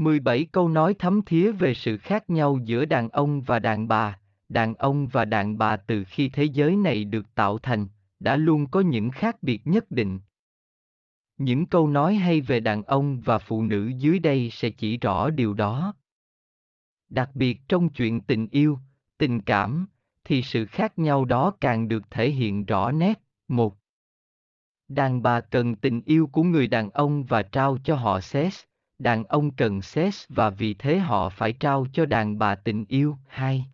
17 câu nói thấm thía về sự khác nhau giữa đàn ông và đàn bà, đàn ông và đàn bà từ khi thế giới này được tạo thành, đã luôn có những khác biệt nhất định. Những câu nói hay về đàn ông và phụ nữ dưới đây sẽ chỉ rõ điều đó. Đặc biệt trong chuyện tình yêu, tình cảm, thì sự khác nhau đó càng được thể hiện rõ nét. Một, Đàn bà cần tình yêu của người đàn ông và trao cho họ sex, đàn ông cần sex và vì thế họ phải trao cho đàn bà tình yêu. Hai,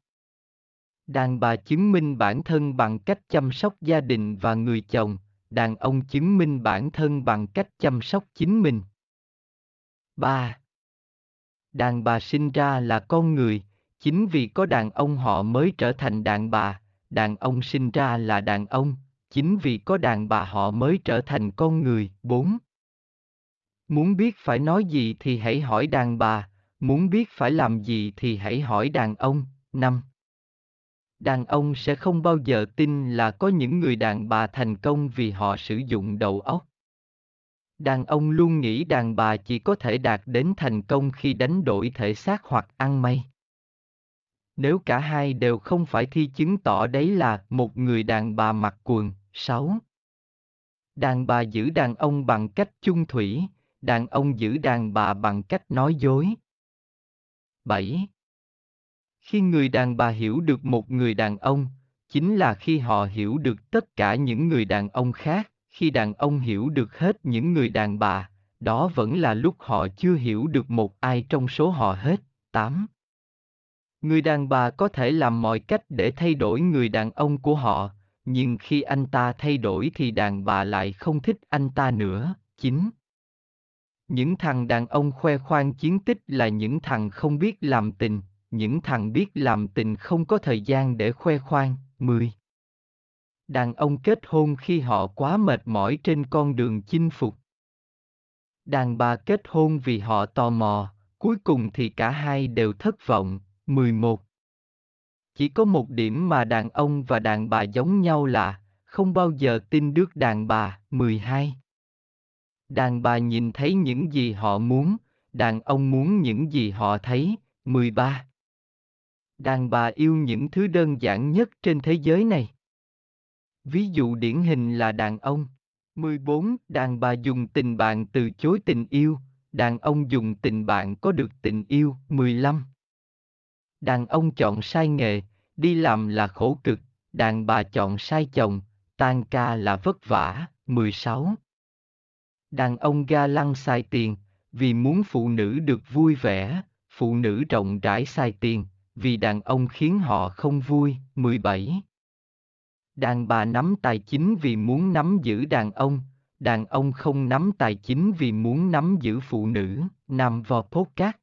Đàn bà chứng minh bản thân bằng cách chăm sóc gia đình và người chồng, đàn ông chứng minh bản thân bằng cách chăm sóc chính mình. 3. Đàn bà sinh ra là con người, chính vì có đàn ông họ mới trở thành đàn bà, đàn ông sinh ra là đàn ông, chính vì có đàn bà họ mới trở thành con người. 4. Muốn biết phải nói gì thì hãy hỏi đàn bà, muốn biết phải làm gì thì hãy hỏi đàn ông. Năm. Đàn ông sẽ không bao giờ tin là có những người đàn bà thành công vì họ sử dụng đầu óc. Đàn ông luôn nghĩ đàn bà chỉ có thể đạt đến thành công khi đánh đổi thể xác hoặc ăn may. Nếu cả hai đều không phải thì chứng tỏ đấy là một người đàn bà mặc quần. 6. Đàn bà giữ đàn ông bằng cách chung thủy, đàn ông giữ đàn bà bằng cách nói dối. 7. Khi người đàn bà hiểu được một người đàn ông, chính là khi họ hiểu được tất cả những người đàn ông khác, khi đàn ông hiểu được hết những người đàn bà, đó vẫn là lúc họ chưa hiểu được một ai trong số họ hết. 8. Người đàn bà có thể làm mọi cách để thay đổi người đàn ông của họ, nhưng khi anh ta thay đổi thì đàn bà lại không thích anh ta nữa. 9. Những thằng đàn ông khoe khoang chiến tích là những thằng không biết làm tình, những thằng biết làm tình không có thời gian để khoe khoang. 10. Đàn ông kết hôn khi họ quá mệt mỏi trên con đường chinh phục. Đàn bà kết hôn vì họ tò mò, cuối cùng thì cả hai đều thất vọng. 11. Chỉ có một điểm mà đàn ông và đàn bà giống nhau là không bao giờ tin được đàn bà. 12. Đàn bà nhìn thấy những gì họ muốn, đàn ông muốn những gì họ thấy. 13. Đàn bà yêu những thứ đơn giản nhất trên thế giới này. Ví dụ điển hình là đàn ông. 14. Đàn bà dùng tình bạn từ chối tình yêu, đàn ông dùng tình bạn có được tình yêu. 15. Đàn ông chọn sai nghề, đi làm là khổ cực, đàn bà chọn sai chồng, tan ca là vất vả. 16. Đàn ông ga lăng xài tiền, vì muốn phụ nữ được vui vẻ, phụ nữ rộng rãi xài tiền, vì đàn ông khiến họ không vui. 17. Đàn bà nắm tài chính vì muốn nắm giữ đàn ông, đàn ông không nắm tài chính vì muốn nắm giữ phụ nữ. Nam vào podcast.